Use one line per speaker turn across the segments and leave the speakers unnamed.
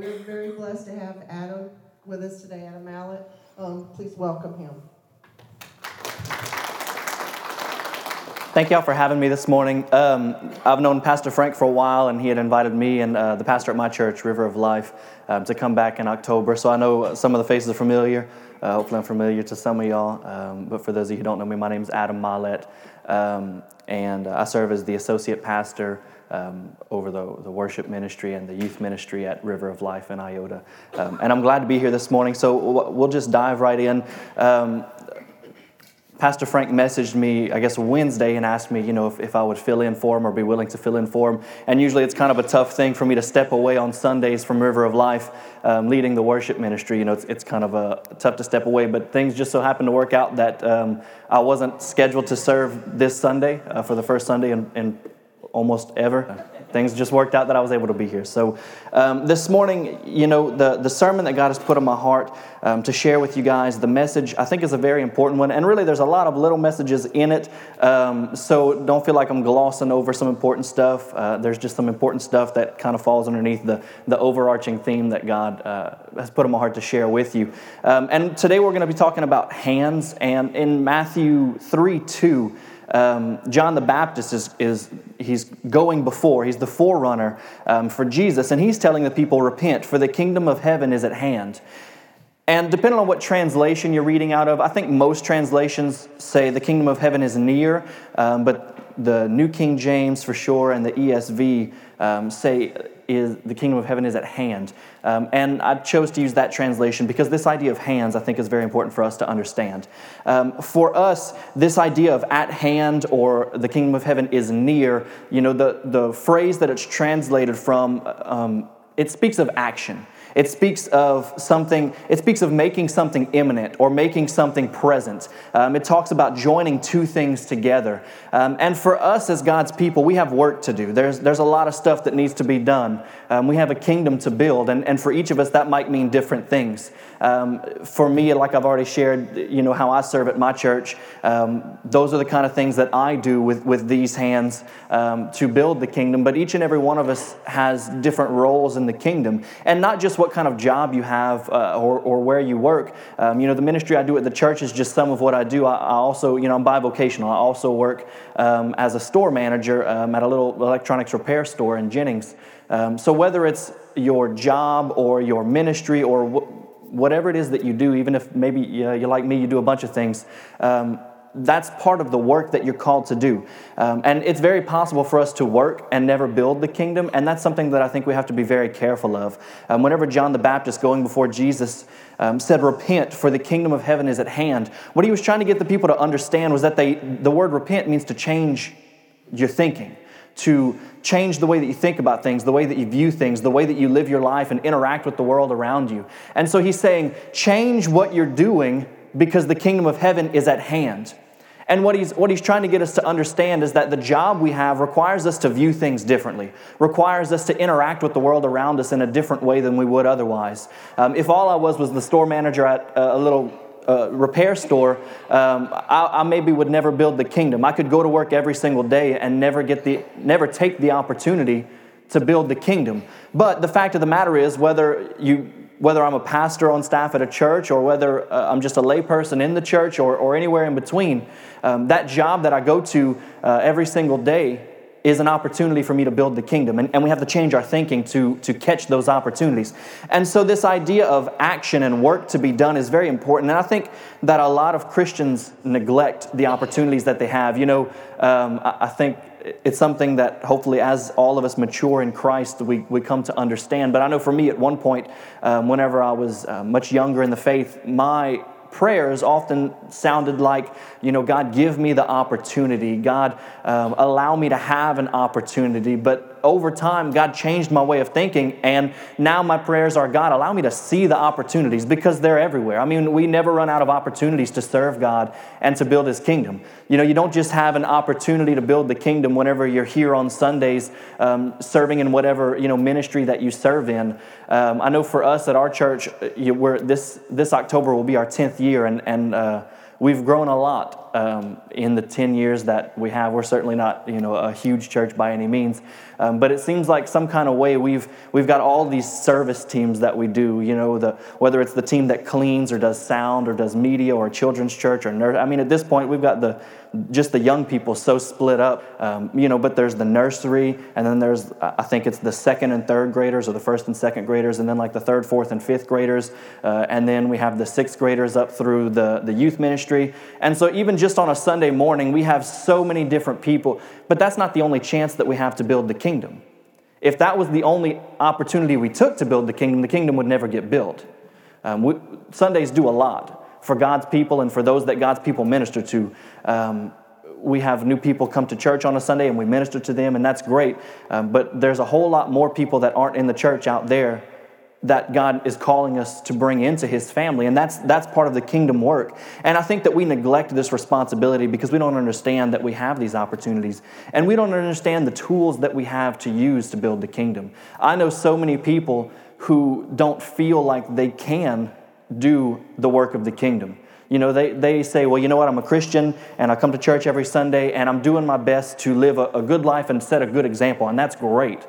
we're very blessed to have Adam with us today, Adam Mallett. Um, please welcome him.
Thank y'all for having me this morning. Um, I've known Pastor Frank for a while, and he had invited me and uh, the pastor at my church, River of Life, um, to come back in October. So I know some of the faces are familiar. Uh, hopefully, I'm familiar to some of y'all. Um, but for those of you who don't know me, my name is Adam Mallett, um, and I serve as the associate pastor um, over the, the worship ministry and the youth ministry at River of Life in Iota. Um, and I'm glad to be here this morning. So we'll just dive right in. Um, Pastor Frank messaged me, I guess, Wednesday and asked me, you know, if, if I would fill in for him or be willing to fill in for him. And usually it's kind of a tough thing for me to step away on Sundays from River of Life, um, leading the worship ministry. You know, it's, it's kind of a, tough to step away, but things just so happened to work out that um, I wasn't scheduled to serve this Sunday uh, for the first Sunday in, in almost ever things just worked out that I was able to be here. So, um, this morning, you know, the, the sermon that God has put on my heart um, to share with you guys, the message I think is a very important one. And really, there's a lot of little messages in it. Um, so, don't feel like I'm glossing over some important stuff. Uh, there's just some important stuff that kind of falls underneath the, the overarching theme that God uh, has put on my heart to share with you. Um, and today, we're going to be talking about hands. And in Matthew 3 2, um, John the Baptist is, is he's going before, he's the forerunner um, for Jesus, and he's telling the people, Repent, for the kingdom of heaven is at hand. And depending on what translation you're reading out of, I think most translations say the kingdom of heaven is near, um, but the New King James for sure and the ESV um, say is the kingdom of heaven is at hand. Um, and I chose to use that translation because this idea of hands, I think, is very important for us to understand. Um, for us, this idea of at hand or the kingdom of heaven is near, you know, the, the phrase that it's translated from, um, it speaks of action. It speaks of something, it speaks of making something imminent or making something present. Um, it talks about joining two things together. Um, and for us as God's people, we have work to do. There's, there's a lot of stuff that needs to be done. Um, we have a kingdom to build, and, and for each of us, that might mean different things. Um, for me, like I've already shared, you know, how I serve at my church, um, those are the kind of things that I do with, with these hands um, to build the kingdom. But each and every one of us has different roles in the kingdom, and not just what kind of job you have uh, or, or where you work. Um, you know, the ministry I do at the church is just some of what I do. I, I also, you know, I'm bivocational. I also work um, as a store manager um, at a little electronics repair store in Jennings. Um, so whether it's your job or your ministry or wh- whatever it is that you do, even if maybe you know, you're like me, you do a bunch of things, um, that's part of the work that you're called to do. Um, and it's very possible for us to work and never build the kingdom, and that's something that I think we have to be very careful of. Um, whenever John the Baptist, going before Jesus, um, said, Repent, for the kingdom of heaven is at hand, what he was trying to get the people to understand was that they, the word repent means to change your thinking, to change the way that you think about things, the way that you view things, the way that you live your life and interact with the world around you. And so he's saying, Change what you're doing because the kingdom of heaven is at hand. And what he's, what he's trying to get us to understand is that the job we have requires us to view things differently, requires us to interact with the world around us in a different way than we would otherwise. Um, if all I was was the store manager at a little uh, repair store, um, I, I, maybe would never build the kingdom. I could go to work every single day and never get the, never take the opportunity to build the kingdom. But the fact of the matter is, whether you whether I'm a pastor on staff at a church or whether uh, I'm just a layperson in the church or, or anywhere in between, um, that job that I go to uh, every single day is an opportunity for me to build the kingdom. And, and we have to change our thinking to, to catch those opportunities. And so, this idea of action and work to be done is very important. And I think that a lot of Christians neglect the opportunities that they have. You know, um, I, I think it's something that hopefully, as all of us mature in Christ, we, we come to understand. But I know for me, at one point, um, whenever I was uh, much younger in the faith, my prayers often sounded like, you know, God, give me the opportunity. God, um, allow me to have an opportunity. But over time, God changed my way of thinking, and now my prayers are God, allow me to see the opportunities because they're everywhere. I mean, we never run out of opportunities to serve God and to build His kingdom. You know, you don't just have an opportunity to build the kingdom whenever you're here on Sundays um, serving in whatever, you know, ministry that you serve in. Um, I know for us at our church, uh, you, we're, this, this October will be our 10th year, and, and uh, we've grown a lot um, in the 10 years that we have. We're certainly not, you know, a huge church by any means, um, but it seems like some kind of way we've, we've got all these service teams that we do, you know, the, whether it's the team that cleans or does sound or does media or children's church or nurse. I mean, at this point, we've got the, just the young people so split up, um, you know, but there's the nursery, and then there's, I think it's the second and third graders, or the first and second graders, and then like the third, fourth, and fifth graders, uh, and then we have the sixth graders up through the, the youth ministry. And so, even just on a Sunday morning, we have so many different people, but that's not the only chance that we have to build the kingdom. If that was the only opportunity we took to build the kingdom, the kingdom would never get built. Um, we, Sundays do a lot for God's people and for those that God's people minister to. Um, we have new people come to church on a Sunday and we minister to them, and that's great. Um, but there's a whole lot more people that aren't in the church out there that God is calling us to bring into His family, and that's that's part of the kingdom work. And I think that we neglect this responsibility because we don't understand that we have these opportunities, and we don't understand the tools that we have to use to build the kingdom. I know so many people who don't feel like they can do the work of the kingdom. You know, they, they say, well, you know what, I'm a Christian and I come to church every Sunday and I'm doing my best to live a, a good life and set a good example, and that's great.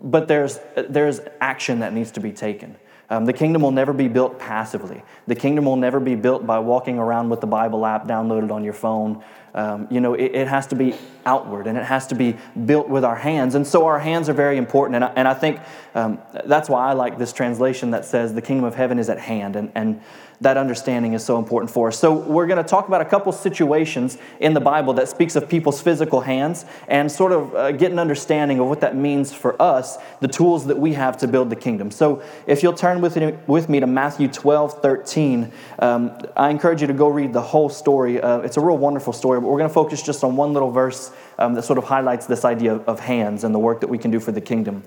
But there's, there's action that needs to be taken. Um, the kingdom will never be built passively. The kingdom will never be built by walking around with the Bible app downloaded on your phone. Um, you know, it, it, has to be outward and it has to be built with our hands. And so our hands are very important. And I, and I think um, that's why I like this translation that says the kingdom of heaven is at hand. And, and that understanding is so important for us. So, we're going to talk about a couple situations in the Bible that speaks of people's physical hands and sort of uh, get an understanding of what that means for us, the tools that we have to build the kingdom. So, if you'll turn with, with me to Matthew 12 13, um, I encourage you to go read the whole story. Uh, it's a real wonderful story, but we're going to focus just on one little verse um, that sort of highlights this idea of hands and the work that we can do for the kingdom.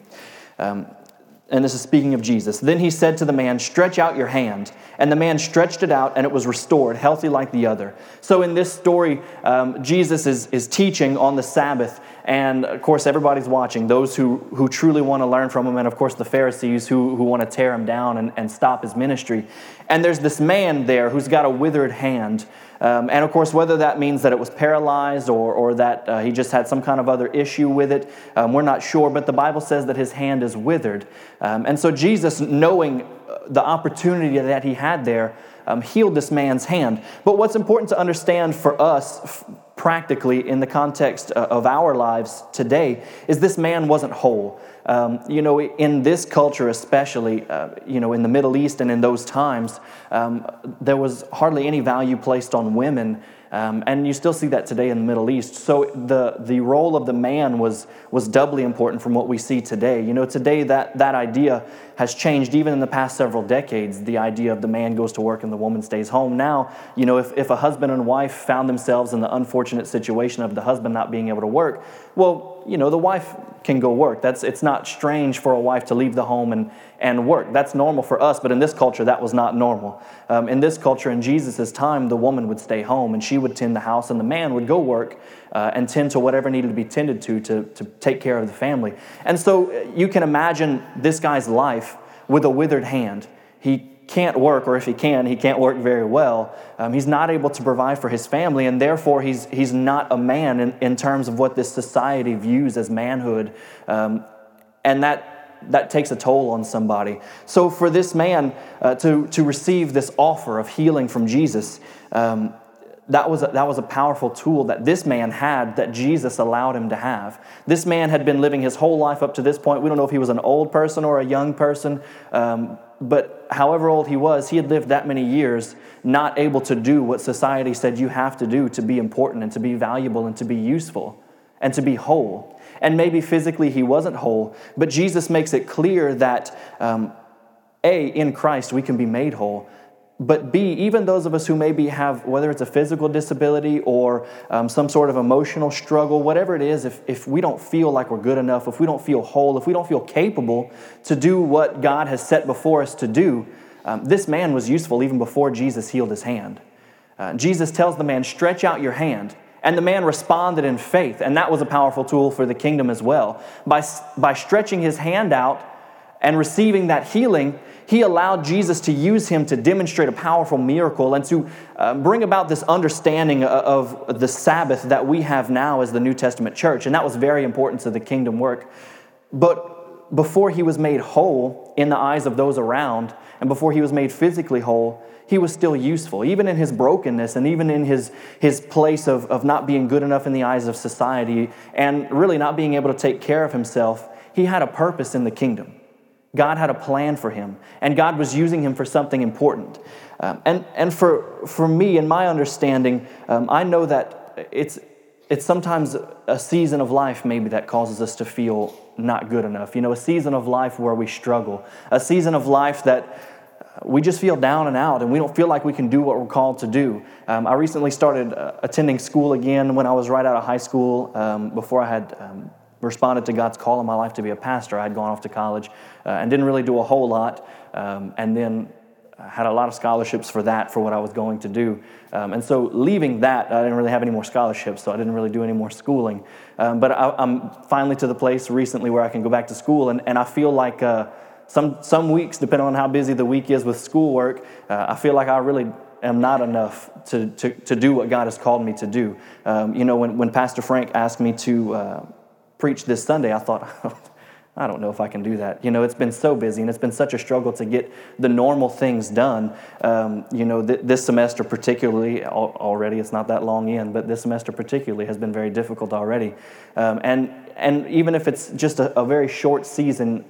Um, and this is speaking of Jesus. Then he said to the man, Stretch out your hand. And the man stretched it out, and it was restored, healthy like the other. So, in this story, um, Jesus is, is teaching on the Sabbath. And of course, everybody's watching those who, who truly want to learn from him, and of course, the Pharisees who, who want to tear him down and, and stop his ministry. And there's this man there who's got a withered hand. Um, and of course, whether that means that it was paralyzed or, or that uh, he just had some kind of other issue with it, um, we're not sure. But the Bible says that his hand is withered. Um, and so Jesus, knowing uh, the opportunity that he had there, um, healed this man's hand. But what's important to understand for us, practically in the context uh, of our lives today is this man wasn't whole. Um, you know, in this culture, especially, uh, you know, in the Middle East and in those times, um, there was hardly any value placed on women. Um, and you still see that today in the Middle East. So the, the role of the man was, was doubly important from what we see today. You know, today that, that idea has changed even in the past several decades. The idea of the man goes to work and the woman stays home. Now, you know, if, if a husband and wife found themselves in the unfortunate situation of the husband not being able to work, well, you know, the wife can go work. That's, it's not strange for a wife to leave the home and, and work. That's normal for us, but in this culture, that was not normal. Um, in this culture, in Jesus' time, the woman would stay home and she would tend the house, and the man would go work uh, and tend to whatever needed to be tended to, to to take care of the family. And so uh, you can imagine this guy's life with a withered hand. He can't work, or if he can, he can't work very well. Um, he's not able to provide for his family, and therefore he's, he's not a man in, in terms of what this society views as manhood. Um, and that, that takes a toll on somebody. So, for this man uh, to, to receive this offer of healing from Jesus, um, that was, a, that was a powerful tool that this man had that Jesus allowed him to have. This man had been living his whole life up to this point. We don't know if he was an old person or a young person, um, but however old he was, he had lived that many years not able to do what society said you have to do to be important and to be valuable and to be useful and to be whole. And maybe physically he wasn't whole, but Jesus makes it clear that um, A, in Christ we can be made whole, but B, even those of us who maybe have, whether it's a physical disability or um, some sort of emotional struggle, whatever it is, if, if we don't feel like we're good enough, if we don't feel whole, if we don't feel capable to do what God has set before us to do, um, this man was useful even before Jesus healed his hand. Uh, Jesus tells the man, Stretch out your hand. And the man responded in faith, and that was a powerful tool for the kingdom as well. By, by stretching his hand out, and receiving that healing, he allowed Jesus to use him to demonstrate a powerful miracle and to uh, bring about this understanding of the Sabbath that we have now as the New Testament church. And that was very important to the kingdom work. But before he was made whole in the eyes of those around, and before he was made physically whole, he was still useful, even in his brokenness and even in his, his place of, of not being good enough in the eyes of society and really not being able to take care of himself. He had a purpose in the kingdom. God had a plan for him, and God was using him for something important. Um, and and for, for me, in my understanding, um, I know that it's, it's sometimes a season of life maybe that causes us to feel not good enough. You know, a season of life where we struggle, a season of life that we just feel down and out and we don't feel like we can do what we're called to do. Um, I recently started uh, attending school again when I was right out of high school um, before I had um, responded to God's call in my life to be a pastor. I had gone off to college uh, and didn't really do a whole lot, um, and then had a lot of scholarships for that for what I was going to do. Um, and so leaving that, I didn't really have any more scholarships, so I didn't really do any more schooling. Um, but I, am finally to the place recently where I can go back to school, and, and I feel like uh, some, some weeks, depending on how busy the week is with schoolwork, uh, I feel like I really am not enough to, to, to do what God has called me to do. Um, you know, when, when Pastor Frank asked me to uh, preach this Sunday, I thought, I don't know if I can do that. You know, it's been so busy and it's been such a struggle to get the normal things done. Um, you know, th- this semester, particularly, al- already, it's not that long in, but this semester, particularly, has been very difficult already. Um, and, and even if it's just a, a very short season,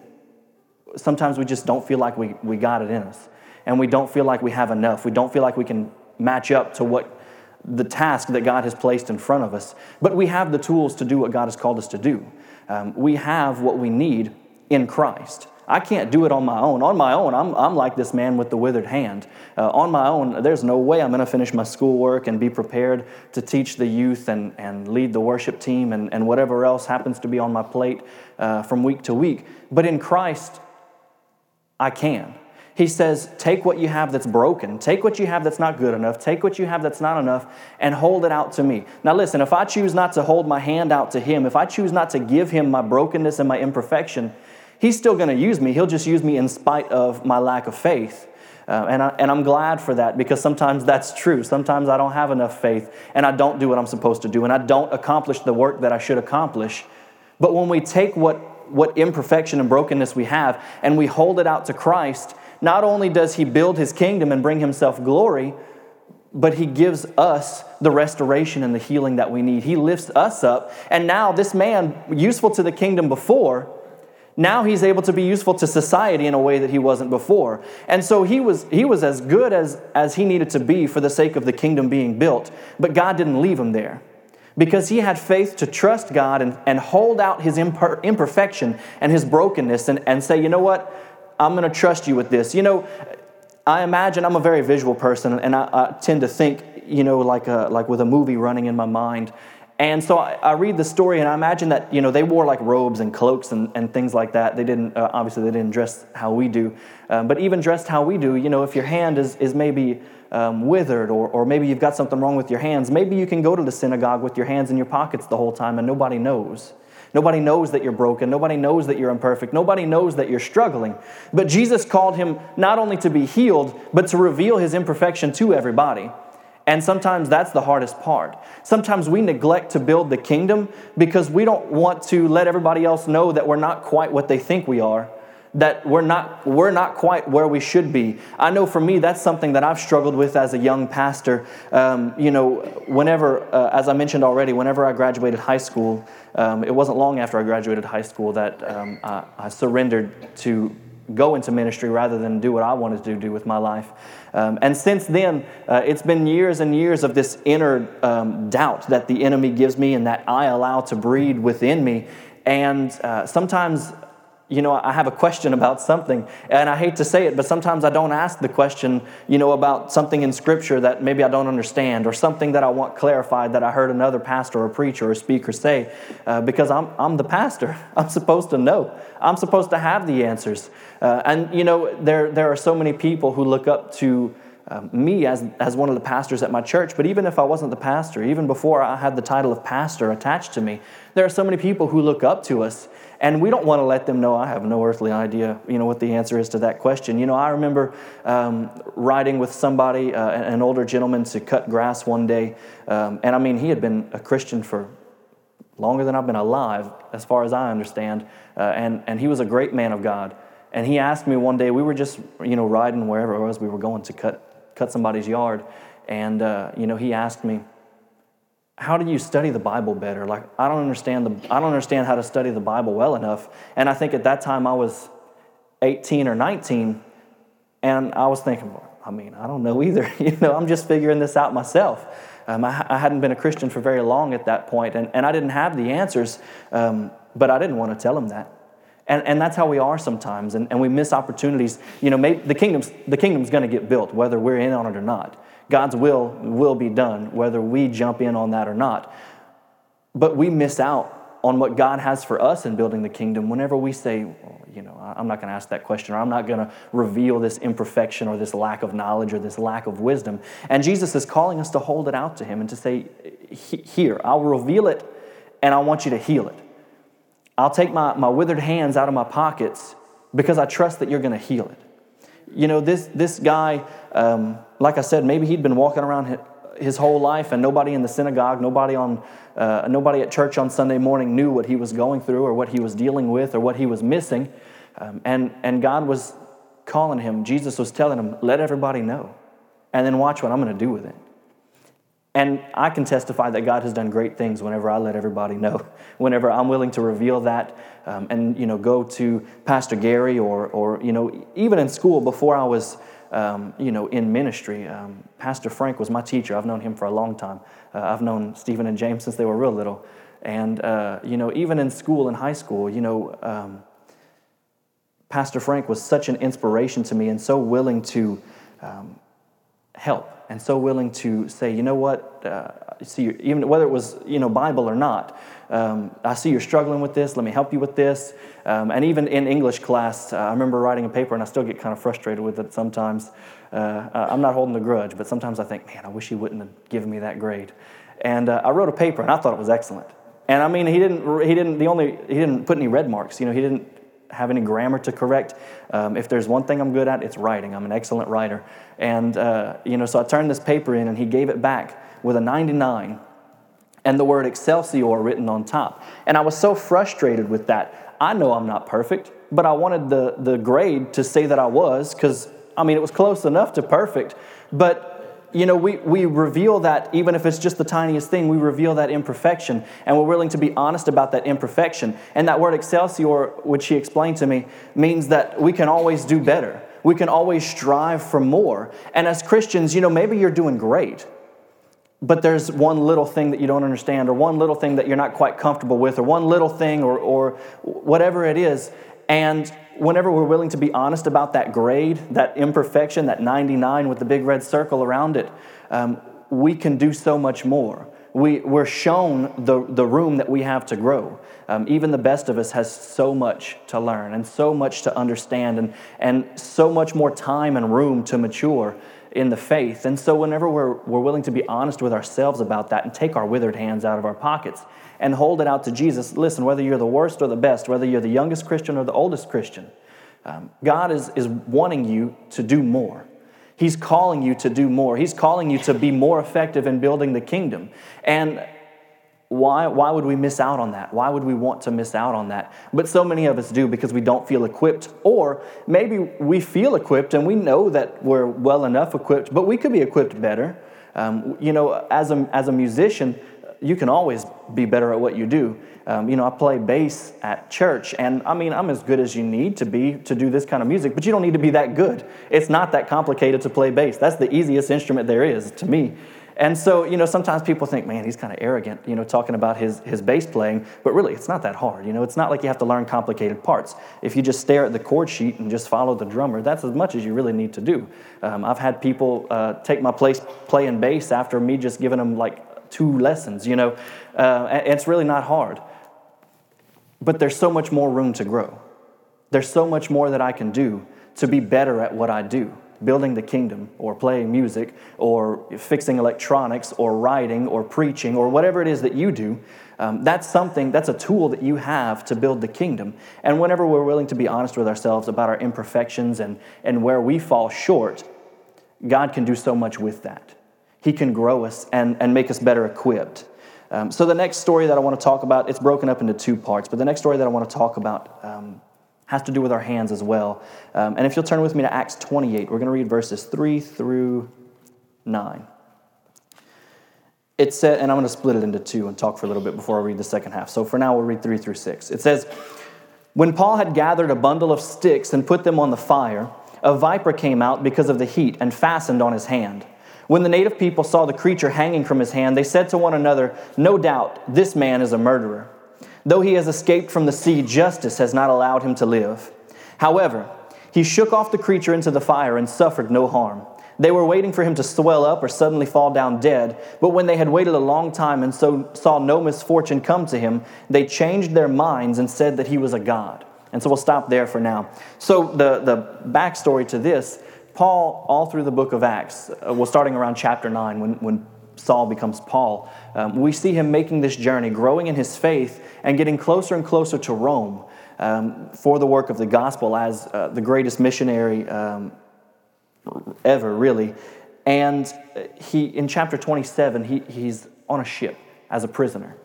sometimes we just don't feel like we, we got it in us. And we don't feel like we have enough. We don't feel like we can match up to what the task that God has placed in front of us. But we have the tools to do what God has called us to do. Um, we have what we need in Christ. I can't do it on my own. On my own, I'm, I'm like this man with the withered hand. Uh, on my own, there's no way I'm going to finish my schoolwork and be prepared to teach the youth and, and lead the worship team and, and whatever else happens to be on my plate uh, from week to week. But in Christ, I can. He says, Take what you have that's broken, take what you have that's not good enough, take what you have that's not enough, and hold it out to me. Now, listen, if I choose not to hold my hand out to Him, if I choose not to give Him my brokenness and my imperfection, He's still going to use me. He'll just use me in spite of my lack of faith. Uh, and, I, and I'm glad for that because sometimes that's true. Sometimes I don't have enough faith and I don't do what I'm supposed to do and I don't accomplish the work that I should accomplish. But when we take what, what imperfection and brokenness we have and we hold it out to Christ, not only does he build his kingdom and bring himself glory, but he gives us the restoration and the healing that we need. He lifts us up. And now, this man, useful to the kingdom before, now he's able to be useful to society in a way that he wasn't before. And so he was, he was as good as, as he needed to be for the sake of the kingdom being built. But God didn't leave him there because he had faith to trust God and, and hold out his imper- imperfection and his brokenness and, and say, you know what? I'm going to trust you with this. You know, I imagine I'm a very visual person, and I, I tend to think, you know, like a, like with a movie running in my mind. And so I, I, read the story, and I imagine that you know they wore like robes and cloaks and, and things like that. They didn't uh, obviously they didn't dress how we do, um, but even dressed how we do, you know, if your hand is is maybe um, withered or or maybe you've got something wrong with your hands, maybe you can go to the synagogue with your hands in your pockets the whole time and nobody knows. Nobody knows that you're broken. Nobody knows that you're imperfect. Nobody knows that you're struggling. But Jesus called him not only to be healed, but to reveal his imperfection to everybody. And sometimes that's the hardest part. Sometimes we neglect to build the kingdom because we don't want to let everybody else know that we're not quite what they think we are that we're not, we're not quite where we should be. I know for me, that's something that I've struggled with as a young pastor. Um, you know, whenever, uh, as I mentioned already, whenever I graduated high school, um, it wasn't long after I graduated high school that um, I, I, surrendered to go into ministry rather than do what I wanted to do with my life. Um, and since then, uh, it's been years and years of this inner um, doubt that the enemy gives me and that I allow to breed within me. And uh, sometimes you know, I have a question about something, and I hate to say it, but sometimes I don't ask the question, you know, about something in Scripture that maybe I don't understand, or something that I want clarified that I heard another pastor or preacher or speaker say, uh, because I'm, I'm the pastor. I'm supposed to know. I'm supposed to have the answers. Uh, and, you know, there, there are so many people who look up to um, me as, as one of the pastors at my church. But even if I wasn't the pastor, even before I had the title of pastor attached to me, there are so many people who look up to us. And we don't want to let them know I have no earthly idea, you know, what the answer is to that question. You know, I remember um, riding with somebody, uh, an older gentleman, to cut grass one day. Um, and I mean, he had been a Christian for longer than I've been alive, as far as I understand. Uh, and, and he was a great man of God. And he asked me one day, we were just, you know, riding wherever it was we were going to cut, cut somebody's yard. And, uh, you know, he asked me, how do you study the Bible better? Like, I don't understand the, I don't understand how to study the Bible well enough. And I think at that time I was 18 or 19, and I was thinking, well, I mean, I don't know either. you know, I'm just figuring this out myself. Um, I, I, hadn't been a Christian for very long at that point, and, and I didn't have the answers, um, but I didn't want to tell him that. And, and that's how we are sometimes, and, and we miss opportunities. You know, maybe the kingdom's, the kingdom's going to get built, whether we're in on it or not. God's will will be done, whether we jump in on that or not. But we miss out on what God has for us in building the kingdom whenever we say, well, you know, I'm not going to ask that question, or I'm not going to reveal this imperfection or this lack of knowledge or this lack of wisdom. And Jesus is calling us to hold it out to Him and to say, Here, I'll reveal it and I want you to heal it. I'll take my, my withered hands out of my pockets because I trust that you're going to heal it. You know, this, this guy, um, like I said, maybe he'd been walking around his whole life and nobody in the synagogue, nobody, on, uh, nobody at church on Sunday morning knew what he was going through or what he was dealing with or what he was missing. Um, and, and God was calling him, Jesus was telling him, let everybody know. And then watch what I'm going to do with it. And I can testify that God has done great things whenever I let everybody know, whenever I'm willing to reveal that um, and, you know, go to Pastor Gary or, or, you know, even in school before I was, um, you know, in ministry, um, Pastor Frank was my teacher. I've known him for a long time. Uh, I've known Stephen and James since they were real little. And, uh, you know, even in school, in high school, you know, um, Pastor Frank was such an inspiration to me and so willing to um, help and so willing to say, you know what, uh, see, even whether it was you know Bible or not, um, I see you're struggling with this. Let me help you with this. Um, and even in English class, uh, I remember writing a paper, and I still get kind of frustrated with it sometimes. Uh, I'm not holding a grudge, but sometimes I think, man, I wish he wouldn't have given me that grade. And uh, I wrote a paper, and I thought it was excellent. And I mean, he didn't. He didn't. The only he didn't put any red marks. You know, he didn't have any grammar to correct. Um, if there's one thing I'm good at, it's writing. I'm an excellent writer. And, uh, you know, so I turned this paper in and he gave it back with a 99 and the word Excelsior written on top. And I was so frustrated with that. I know I'm not perfect, but I wanted the, the grade to say that I was because, I mean, it was close enough to perfect. But you know, we, we reveal that, even if it's just the tiniest thing, we reveal that imperfection, and we're willing to be honest about that imperfection. And that word excelsior, which he explained to me, means that we can always do better. We can always strive for more. And as Christians, you know, maybe you're doing great, but there's one little thing that you don't understand, or one little thing that you're not quite comfortable with, or one little thing, or, or whatever it is. And whenever we're willing to be honest about that grade, that imperfection, that 99 with the big red circle around it, um, we can do so much more. We, we're shown the, the room that we have to grow. Um, even the best of us has so much to learn and so much to understand and, and so much more time and room to mature in the faith. And so, whenever we're, we're willing to be honest with ourselves about that and take our withered hands out of our pockets and hold it out to Jesus, listen, whether you're the worst or the best, whether you're the youngest Christian or the oldest Christian, um, God is, is wanting you to do more. He's calling you to do more. He's calling you to be more effective in building the kingdom. And why, why would we miss out on that? Why would we want to miss out on that? But so many of us do because we don't feel equipped, or maybe we feel equipped and we know that we're well enough equipped, but we could be equipped better. Um, you know, as a, as a musician, you can always be better at what you do. Um, you know, I play bass at church, and I mean, I'm as good as you need to be to do this kind of music, but you don't need to be that good. It's not that complicated to play bass. That's the easiest instrument there is to me. And so, you know, sometimes people think, man, he's kind of arrogant, you know, talking about his, his bass playing, but really, it's not that hard. You know, it's not like you have to learn complicated parts. If you just stare at the chord sheet and just follow the drummer, that's as much as you really need to do. Um, I've had people uh, take my place playing bass after me just giving them like two lessons, you know, uh, it's really not hard. But there's so much more room to grow. There's so much more that I can do to be better at what I do. Building the kingdom or playing music or fixing electronics or writing or preaching or whatever it is that you do, um, that's something, that's a tool that you have to build the kingdom. And whenever we're willing to be honest with ourselves about our imperfections and, and where we fall short, God can do so much with that. He can grow us and, and make us better equipped. Um, so the next story that I want to talk about, it's broken up into two parts, but the next story that I want to talk about um, has to do with our hands as well. Um, and if you'll turn with me to Acts 28, we're going to read verses 3 through 9. It said, and I'm going to split it into two and talk for a little bit before I read the second half. So for now, we'll read 3 through 6. It says, When Paul had gathered a bundle of sticks and put them on the fire, a viper came out because of the heat and fastened on his hand. When the native people saw the creature hanging from his hand, they said to one another, No doubt, this man is a murderer. Though he has escaped from the sea, justice has not allowed him to live. However, he shook off the creature into the fire and suffered no harm. They were waiting for him to swell up or suddenly fall down dead, but when they had waited a long time and so saw no misfortune come to him, they changed their minds and said that he was a god. And so we'll stop there for now. So the, the backstory to this, Paul, all through the book of Acts, uh, well, starting around chapter 9, when, when Saul becomes Paul, um, we see him making this journey, growing in his faith, and getting closer and closer to Rome um, for the work of the gospel as uh, the greatest missionary um, ever, really. And he, in chapter 27, he, he's on a ship as a prisoner.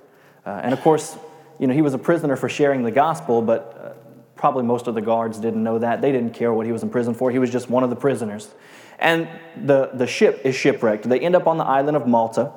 Uh, and of course, you know, he was a prisoner for sharing the gospel, but uh, probably most of the guards didn't know that. They didn't care what he was in prison for. He was just one of the prisoners. And the, the ship is shipwrecked. They end up on the island of Malta.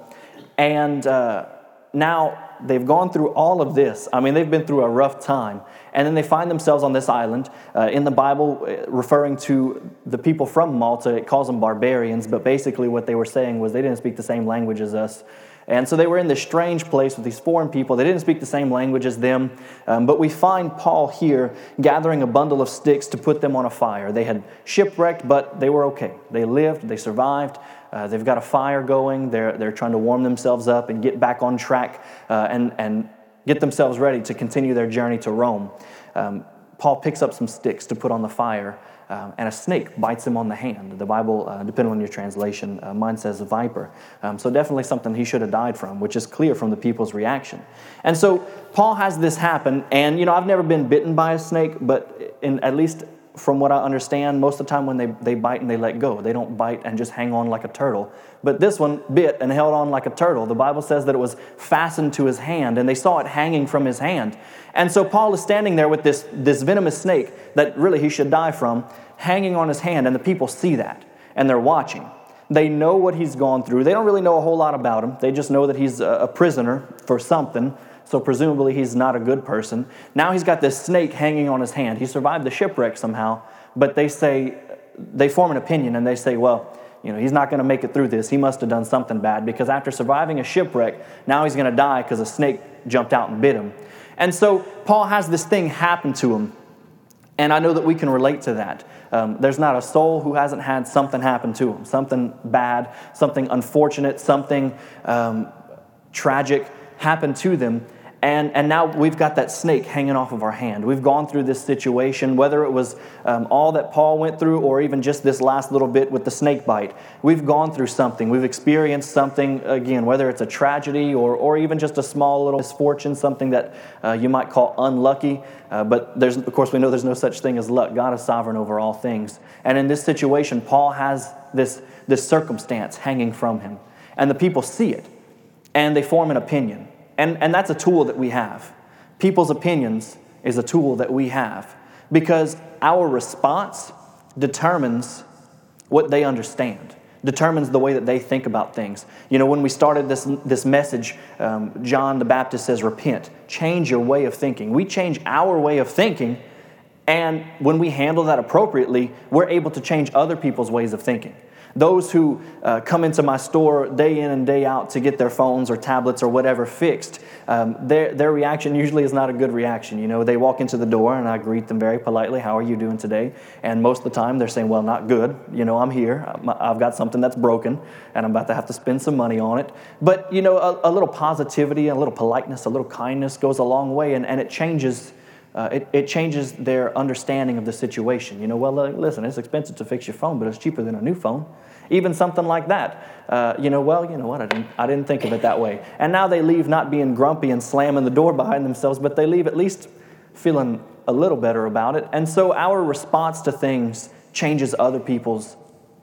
And uh, now they've gone through all of this. I mean, they've been through a rough time. And then they find themselves on this island. Uh, in the Bible, uh, referring to the people from Malta, it calls them barbarians. But basically, what they were saying was they didn't speak the same language as us. And so they were in this strange place with these foreign people. They didn't speak the same language as them. Um, but we find Paul here gathering a bundle of sticks to put them on a fire. They had shipwrecked, but they were okay. They lived, they survived. Uh, they've got a fire going. They're, they're trying to warm themselves up and get back on track uh, and, and get themselves ready to continue their journey to Rome. Um, Paul picks up some sticks to put on the fire um, and a snake bites him on the hand. The Bible, uh, depending on your translation, uh, mine says viper. Um, so definitely something he should have died from, which is clear from the people's reaction. And so Paul has this happen, and you know I've never been bitten by a snake, but in at least from what I understand, most of the time when they, they bite and they let go, they don't bite and just hang on like a turtle. But this one bit and held on like a turtle. The Bible says that it was fastened to his hand, and they saw it hanging from his hand. And so Paul is standing there with this, this venomous snake that really he should die from, hanging on his hand, and the people see that, and they're watching. They know what he's gone through. They don't really know a whole lot about him. They just know that he's a prisoner for something so presumably he's not a good person. Now he's got this snake hanging on his hand. He survived the shipwreck somehow, but they say, they form an opinion and they say, well, you know, he's not going to make it through this. He must have done something bad because after surviving a shipwreck, now he's going to die because a snake jumped out and bit him. And so Paul has this thing happen to him. And I know that we can relate to that. Um, there's not a soul who hasn't had something happen to him, something bad, something unfortunate, something um, tragic happen to them. And, and now we've got that snake hanging off of our hand. We've gone through this situation, whether it was um, all that Paul went through or even just this last little bit with the snake bite. We've gone through something. We've experienced something, again, whether it's a tragedy or, or even just a small little misfortune, something that uh, you might call unlucky. Uh, but there's, of course, we know there's no such thing as luck. God is sovereign over all things. And in this situation, Paul has this, this circumstance hanging from him. And the people see it and they form an opinion. And, and that's a tool that we have. People's opinions is a tool that we have because our response determines what they understand, determines the way that they think about things. You know, when we started this, this message, um, John the Baptist says, Repent, change your way of thinking. We change our way of thinking, and when we handle that appropriately, we're able to change other people's ways of thinking. Those who uh, come into my store day in and day out to get their phones or tablets or whatever fixed, um, their, their reaction usually is not a good reaction. You know, they walk into the door and I greet them very politely, How are you doing today? And most of the time they're saying, Well, not good. You know, I'm here. I've got something that's broken and I'm about to have to spend some money on it. But, you know, a, a little positivity, a little politeness, a little kindness goes a long way and, and it changes uh, it, it changes their understanding of the situation. You know, well, listen, it's expensive to fix your phone, but it's cheaper than a new phone. Even something like that. Uh, you know, well, you know what, I didn't, I didn't think of it that way. And now they leave not being grumpy and slamming the door behind themselves, but they leave at least feeling a little better about it. And so our response to things changes other people's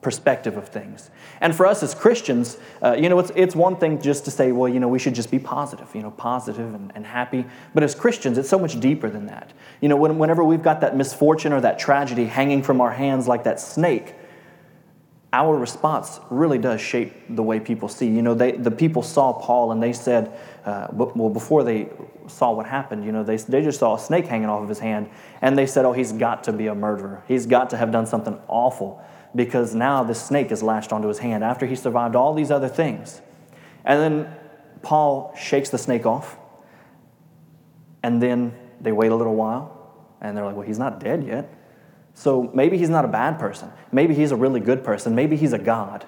perspective of things. And for us as Christians, uh, you know, it's, it's one thing just to say, well, you know, we should just be positive, you know, positive and, and happy. But as Christians, it's so much deeper than that. You know, when, whenever we've got that misfortune or that tragedy hanging from our hands like that snake, our response really does shape the way people see. You know, they, the people saw Paul and they said, uh, well, before they saw what happened, you know, they, they just saw a snake hanging off of his hand and they said, oh, he's got to be a murderer. He's got to have done something awful because now this snake is lashed onto his hand after he survived all these other things. And then Paul shakes the snake off and then they wait a little while and they're like, well, he's not dead yet. So maybe he's not a bad person. Maybe he's a really good person. Maybe he's a God.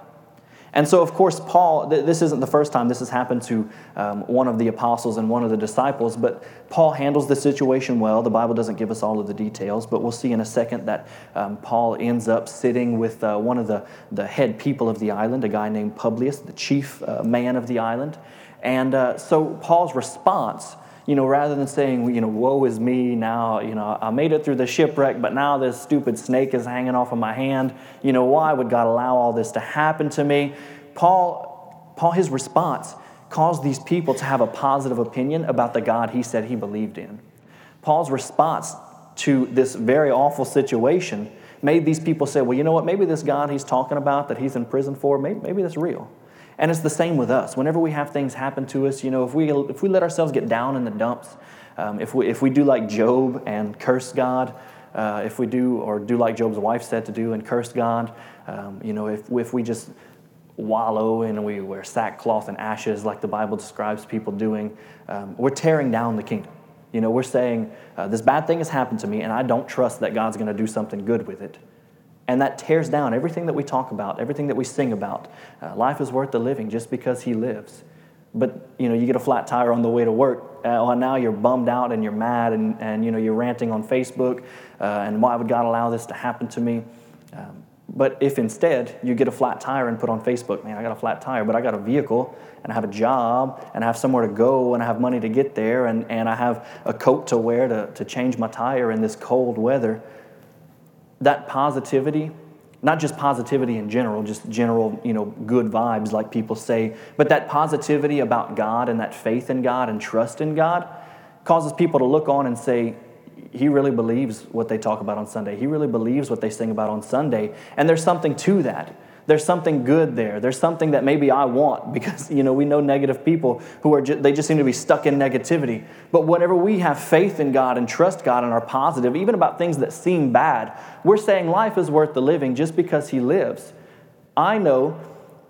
And so, of course, Paul, th- this isn't the first time this has happened to um, one of the apostles and one of the disciples, but Paul handles the situation well. The Bible doesn't give us all of the details, but we'll see in a second that um, Paul ends up sitting with uh, one of the, the head people of the island, a guy named Publius, the chief uh, man of the island. And uh, so, Paul's response you know, rather than saying, you know, woe is me, now, you know, I made it through the shipwreck, but now this stupid snake is hanging off of my hand. You know, why would God allow all this to happen to me? Paul, Paul his response caused these people to have a positive opinion about the God he said he believed in. Paul's response to this very awful situation made these people say, well, you know what, maybe this God he's talking about that he's in prison for, maybe, maybe that's real. And it's the same with us. Whenever we have things happen to us, you know, if we, if we let ourselves get down in the dumps, um, if, we, if we do like Job and curse God, uh, if we do, or do like Job's wife said to do and curse God, um, you know, if, if we just wallow and we wear sackcloth and ashes like the Bible describes people doing, um, we're tearing down the kingdom. You know, we're saying, uh, this bad thing has happened to me, and I don't trust that God's going to do something good with it. And that tears down everything that we talk about, everything that we sing about. Uh, life is worth the living just because He lives. But you know, you get a flat tire on the way to work. Uh, now you're bummed out and you're mad, and, and you know you're ranting on Facebook. Uh, and why would God allow this to happen to me? Um, but if instead you get a flat tire and put on Facebook, man, I got a flat tire, but I got a vehicle and I have a job and I have somewhere to go and I have money to get there and, and I have a coat to wear to, to change my tire in this cold weather that positivity, not just positivity in general, just general, you know, good vibes like people say, but that positivity about God and that faith in God and trust in God causes people to look on and say, he really believes what they talk about on Sunday. He really believes what they sing about on Sunday. And there's something to that there's something good there. There's something that maybe I want because, you know, we know negative people who are, ju- they just seem to be stuck in negativity. But whenever we have faith in God and trust God and are positive, even about things that seem bad, we're saying life is worth the living just because He lives. I know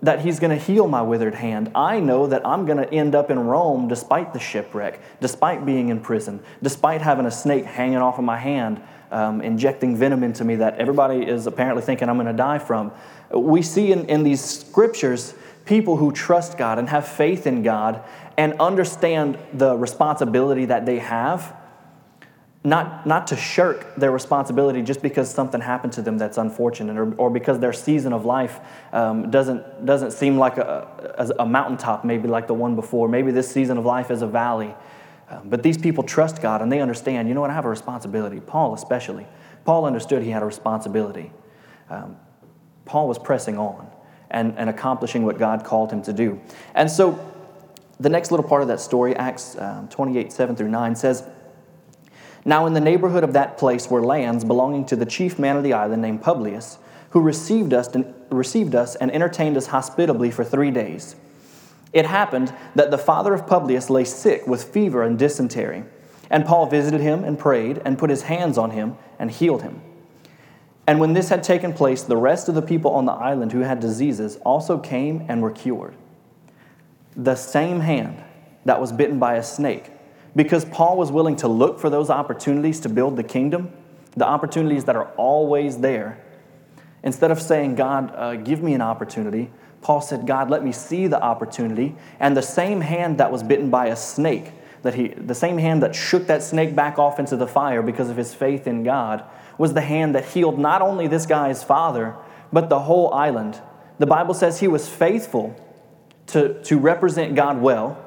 that He's going to heal my withered hand. I know that I'm going to end up in Rome despite the shipwreck, despite being in prison, despite having a snake hanging off of my hand um, injecting venom into me that everybody is apparently thinking I'm going to die from. We see in, in these scriptures people who trust God and have faith in God and understand the responsibility that they have, not, not to shirk their responsibility just because something happened to them that's unfortunate or, or because their season of life um, doesn't, doesn't seem like a, a mountaintop, maybe like the one before. Maybe this season of life is a valley. Um, but these people trust God and they understand, you know what, I have a responsibility. Paul, especially. Paul understood he had a responsibility. Um, Paul was pressing on and, and accomplishing what God called him to do. And so the next little part of that story, Acts um, 28 7 through 9, says, Now in the neighborhood of that place were lands belonging to the chief man of the island named Publius, who received us and, received us and entertained us hospitably for three days. It happened that the father of Publius lay sick with fever and dysentery, and Paul visited him and prayed and put his hands on him and healed him. And when this had taken place, the rest of the people on the island who had diseases also came and were cured. The same hand that was bitten by a snake, because Paul was willing to look for those opportunities to build the kingdom, the opportunities that are always there. Instead of saying, God, uh, give me an Opportunity, Paul said, God, let me see the opportunity. And the same hand that was bitten by a snake, that he, the same hand that shook that snake back off into the fire because of his faith in God, was the hand that healed not only this guy's father, but the whole island. The Bible says he was faithful to, to represent God well.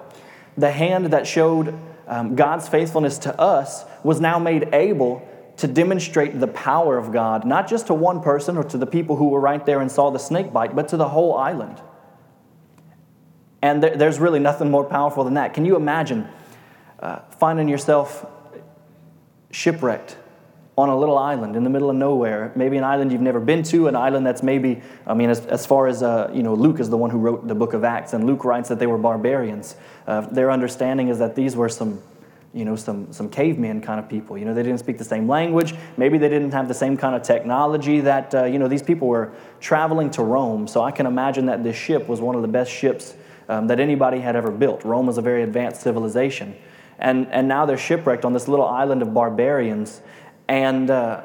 The hand that showed um, God's faithfulness to us was now made able to demonstrate the power of God, not just to one person or to the people who were right there and saw the snake bite, but to the whole island. And there, there's really nothing more powerful than that. Can you imagine uh, finding yourself shipwrecked on a little island in the middle of nowhere, maybe an island you've never been to, an island that's maybe, I mean, as, as far as, uh, you know, Luke is the one who wrote the book of Acts, and Luke writes that they were barbarians. Uh, their understanding is that these were some, you know, some, some cavemen kind of people. You know, they didn't speak the same language. Maybe they didn't have the same kind of technology that, uh, you know, these people were traveling to Rome. So I can imagine that this ship was one of the best ships um, that anybody had ever built. Rome was a very advanced civilization. And, and now they're shipwrecked on this little island of barbarians. And uh,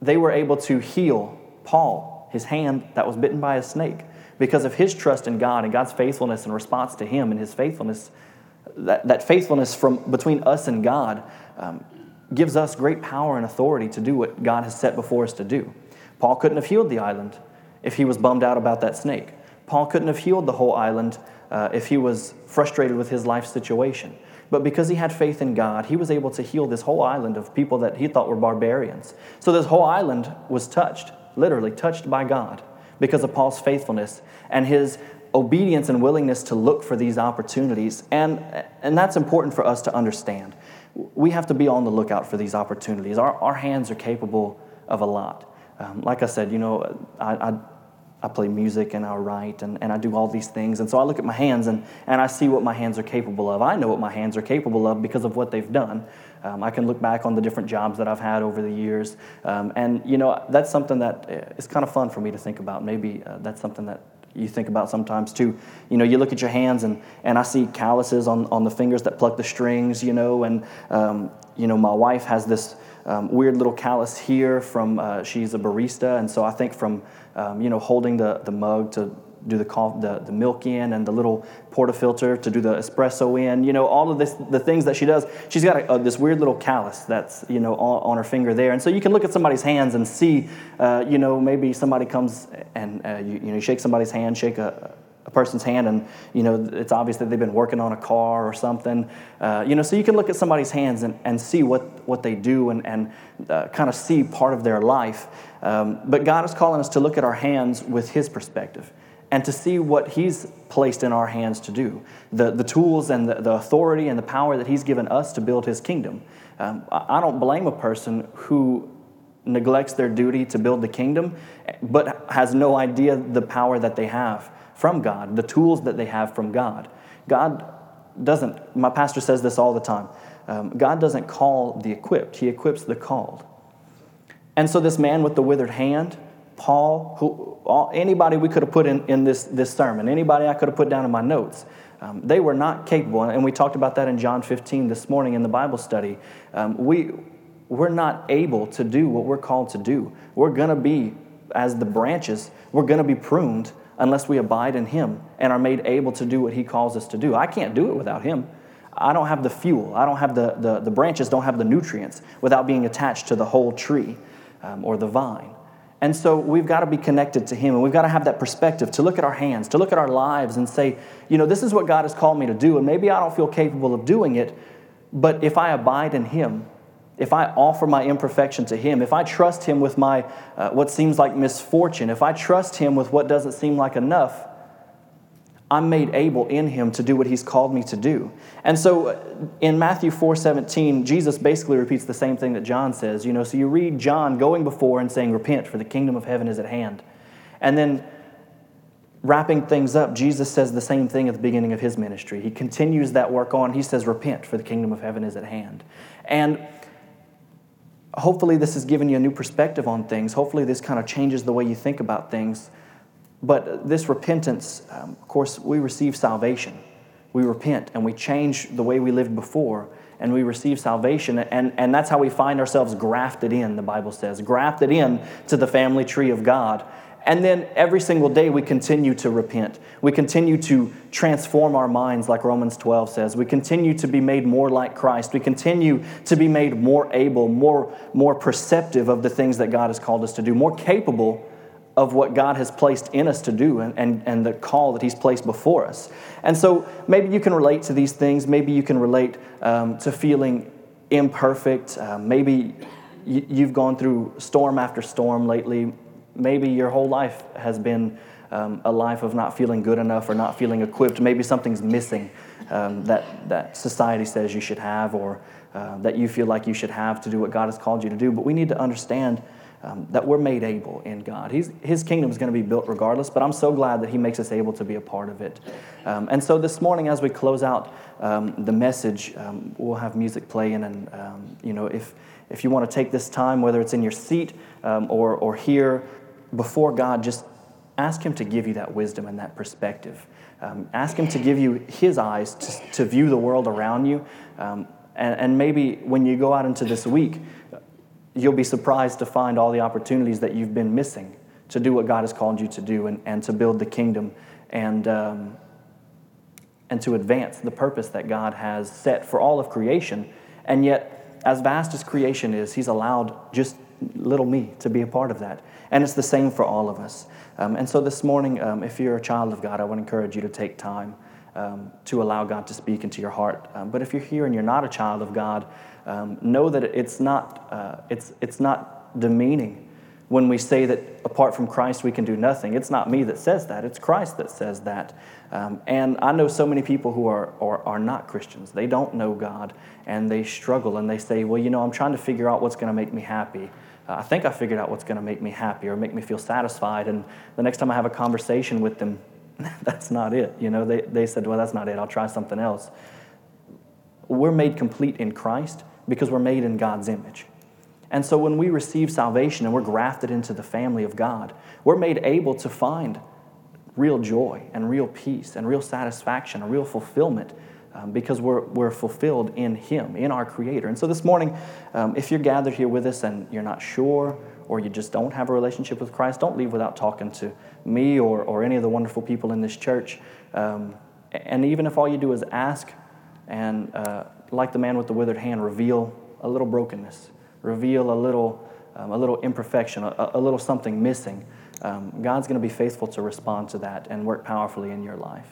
they were able to heal Paul, his hand that was bitten by a snake, because of his trust in God and God's faithfulness in response to him and his faithfulness. That, that faithfulness from between us and God um, gives us great power and authority to do what God has set before us to do. Paul couldn't have healed the island if he was bummed out about that snake. Paul couldn't have healed the whole island uh, if he was frustrated with his life situation. But because he had faith in God, he was able to heal this whole island of people that he thought were barbarians. So this whole island was touched, literally touched by God, because of Paul's faithfulness and his obedience and willingness to look for these opportunities. And, and that's important for us to understand. We have to be on the lookout for these opportunities. Our, our hands are capable of a lot. Um, like I said, you know, I, I I play music and I write and, and I do all these things. And so I look at my hands and, and I see what my hands are capable of. I know what my hands are capable of because of what they've done. Um, I can look back on the different jobs that I've had over the years. Um, and, you know, that's something that uh, kind of fun for me to think about. Maybe uh, that's something that you think about sometimes too. You know, you look at your hands and, and I see calluses on, on the fingers that pluck the strings, you know, and, um, you know, my wife has this um, weird little callus here from, uh, she's a barista. And so I think from, um, you know, holding the, the mug to do the, coffee, the, the milk in and the little portafilter to do the espresso in, you know, all of this, the things that she does. She's got a, a, this weird little callus that's, you know, on, on, her finger there. And so you can look at somebody's hands and see, uh, you know, maybe somebody comes and, uh, you, you know, shake somebody's hand, shake a, a person's hand and you know it's obvious that they've been working on a car or something. Uh, you know so you can look at somebody's hands and, and see what, what they do and, and uh, kind of see part of their life. Um, but god is calling us to look at our hands with his perspective and to see what he's placed in our hands to do the, the tools and the, the authority and the power that he's given us to build his kingdom. Um, I, I don't blame a person who neglects their duty to build the kingdom but has no idea the power that they have from God, the tools that they have from God. God doesn't, my pastor says this all the time um, God doesn't call the equipped, He equips the called. And so, this man with the withered hand, Paul, who, all, anybody we could have put in, in this, this sermon, anybody I could have put down in my notes, um, they were not capable. And we talked about that in John 15 this morning in the Bible study. Um, we, we're not able to do what we're called to do. We're going to be, as the branches, we're going to be pruned unless we abide in Him and are made able to do what He calls us to do. I can't do it without Him. I don't have the fuel. I don't have the, the, the branches don't have the nutrients without being attached to the whole tree um, or the vine. And so we've got to be connected to Him and we've got to have that perspective to look at our hands, to look at our lives and say, you know, this is what God has called me to do. And maybe I don't feel capable of doing it, but if I abide in Him, if I offer my imperfection to Him, if I trust Him with my uh, what seems like misfortune, if I trust Him with what doesn't seem like enough, I'm made able in Him to do what He's called me to do. And so uh, in Matthew 4 17, Jesus basically repeats the same thing that John says. You know, so you read John going before and saying, Repent, for the kingdom of heaven is at hand. And then wrapping things up, Jesus says the same thing at the beginning of his ministry. He continues that work on. He says, Repent, for the kingdom of heaven is at hand. And hopefully this has given you a new perspective on things. Hopefully this kind of changes the way you think about things. But this repentance, um, of course, we receive salvation. We repent and we change the way we lived before and we receive salvation. And, and that's how we find ourselves grafted in, the Bible says, grafted in to the family tree of God. And then every single day we continue to repent. We continue to transform our minds, like Romans 12 says. We continue to be made more like Christ. We continue to be made more able, more, more perceptive of the things that God has called us to do, more capable of what God has placed in us to do and, and, and the call that He's placed before us. And so maybe you can relate to these things. Maybe you can relate um, to feeling imperfect. Uh, maybe you've gone through storm after storm lately. Maybe your whole life has been um, a life of not feeling good enough or not feeling equipped. Maybe something's missing um, that, that society says you should have or uh, that you feel like you should have to do what God has called you to do. But we need to understand um, that we're made able in God. He's, his kingdom is going to be built regardless, but I'm so glad that He makes us able to be a part of it. Um, and so this morning, as we close out um, the message, um, we'll have music playing. And, um, you know, if, if you want to take this time, whether it's in your seat um, or, or here before God, just ask Him to give you that wisdom and that perspective. ask Him to give you His eyes to, to view the world around you. and, and maybe when you go out into this week, you'll be surprised to find all the opportunities that you've been missing to do what God has called you to do and, and to build the kingdom and, um, and to advance the purpose that God has set for all of creation. And yet, as vast as creation is, He's allowed just little me to be a part of that. And it's the same for all of us. Um, and so this morning, um, if you're a child of God, I would encourage you to take time um, to allow God to speak into your heart. Um, but if you're here and you're not a child of God, um, know that it's not, uh, it's, it's not demeaning when we say that apart from Christ we can do nothing. It's not me that says that, it's Christ that says that. Um, and I know so many people who are, are, are not Christians. They don't know God and they struggle and they say, Well, you know, I'm trying to figure out what's going to make me happy. Uh, I think I figured out what's going to make me happy or make me feel satisfied. And the next time I have a conversation with them, that's not it. You know, they, they said, Well, that's not it. I'll try something else. We're made complete in Christ because we're made in God's image. And so when we receive salvation and we're grafted into the family of God, we're made able to find real joy and real peace and real satisfaction and real fulfillment um, because we're, we're fulfilled in Him, in our Creator. And so this morning, um, if you're gathered here with us and you're not sure or you just don't have a relationship with Christ, don't leave without talking to me or, or any of the wonderful people in this church. Um, and even if all you do is ask and, uh, like the man with the withered hand, reveal a little brokenness reveal a little, um, a little imperfection, a, a little something missing, um, God's going to be faithful to respond to that and work powerfully in your life.